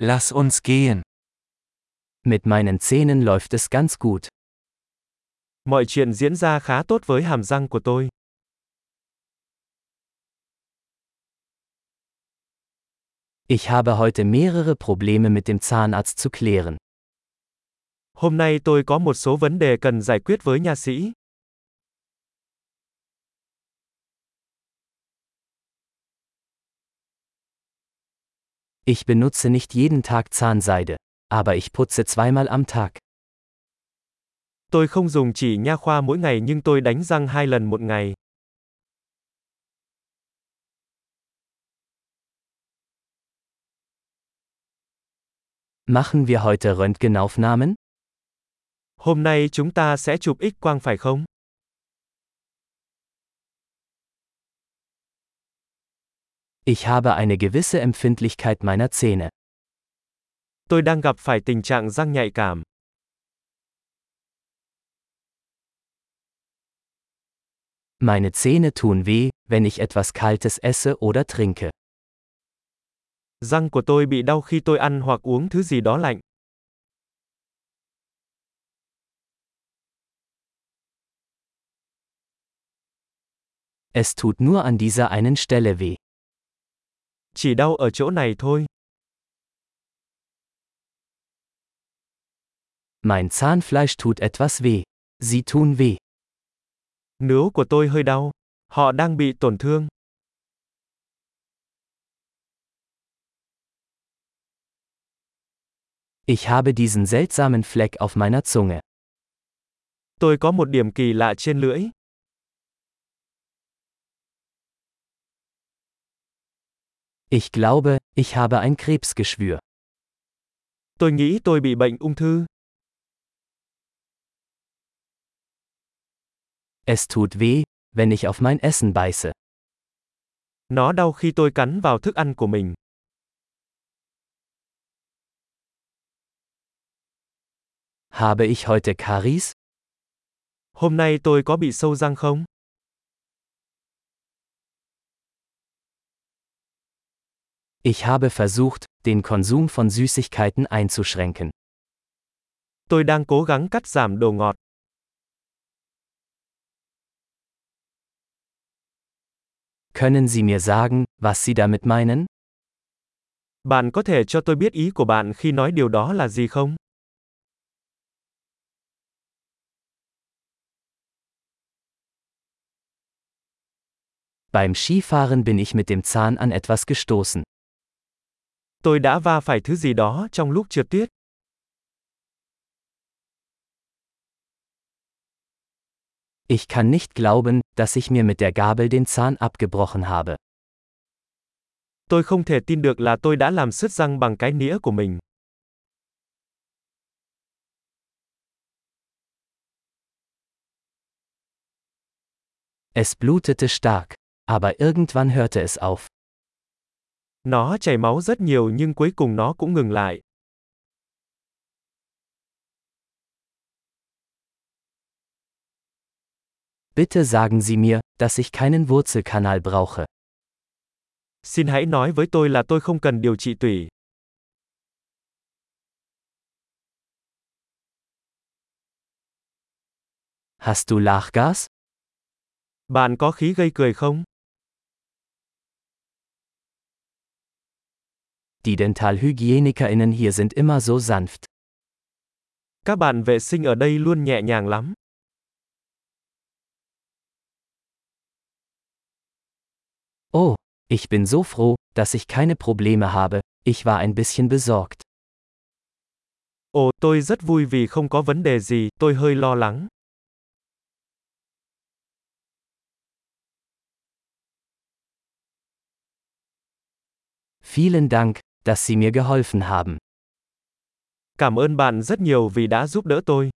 Lass uns gehen. Mit meinen Zähnen läuft es ganz gut. Mọi chuyện diễn ra khá tốt với hàm răng của tôi. Ich habe heute mehrere Probleme mit dem Zahnarzt zu klären. Hôm nay tôi có một số vấn đề cần giải quyết với nha sĩ. Ich benutze nicht jeden Tag Zahnseide, aber ich putze zweimal am Tag. Tôi không dùng chỉ nha khoa mỗi ngày nhưng tôi đánh răng hai lần một ngày. Machen wir heute Röntgenaufnahmen? Hôm nay chúng ta sẽ chụp X quang phải không? Ich habe eine gewisse Empfindlichkeit meiner Zähne. Tôi đang gặp phải tình trạng răng nhạy cảm. Meine Zähne tun weh, wenn ich etwas Kaltes esse oder trinke. Răng của tôi bị đau khi tôi ăn hoặc uống thứ gì đó lạnh. Es tut nur an dieser einen Stelle weh. Chỉ đau ở chỗ này thôi. Mein Zahnfleisch tut etwas weh. Sie tun weh. Nướu của tôi hơi đau. Họ đang bị tổn thương. Ich habe diesen seltsamen Fleck auf meiner Zunge. Tôi có một điểm kỳ lạ trên lưỡi. Ich glaube, ich habe ein Krebsgeschwür. Tôi nghĩ tôi bị bệnh ung thư. Es tut weh, wenn ich auf mein Essen beiße. Nó đau khi tôi cắn vào thức ăn của mình. Habe ich heute Karies? Hôm nay tôi có bị sâu răng không? Ich habe versucht, den Konsum von Süßigkeiten einzuschränken. Tôi đang cố gắng cắt giảm đồ ngọt. Können Sie mir sagen, was Sie damit meinen? Bạn có thể cho tôi biết ý của bạn khi nói điều đó là gì không? Beim Skifahren bin ich mit dem Zahn an etwas gestoßen. Tôi đã va phải thứ gì đó trong lúc trượt tuyết. Ich kann nicht glauben, dass ich mir mit der Gabel den Zahn abgebrochen habe. Tôi không thể tin được là tôi đã làm sứt răng bằng cái nĩa của mình. Es blutete stark, aber irgendwann hörte es auf. Nó chảy máu rất nhiều nhưng cuối cùng nó cũng ngừng lại. Bitte sagen Sie mir, dass ich keinen Wurzelkanal brauche. Xin hãy nói với tôi là tôi không cần điều trị tủy. Hast du Lachgas? Bạn có khí gây cười không? Die Dentalhygienikerinnen hier sind immer so sanft. Các bạn vệ sinh ở đây luôn nhẹ nhàng lắm. Oh, ich bin so froh, dass ich keine Probleme habe, ich war ein bisschen besorgt. Ồ, tôi rất vui vì không có vấn đề gì, tôi hơi lo lắng. Vielen Dank, dass Sie mir geholfen haben. Cảm ơn bạn rất nhiều vì đã giúp đỡ tôi.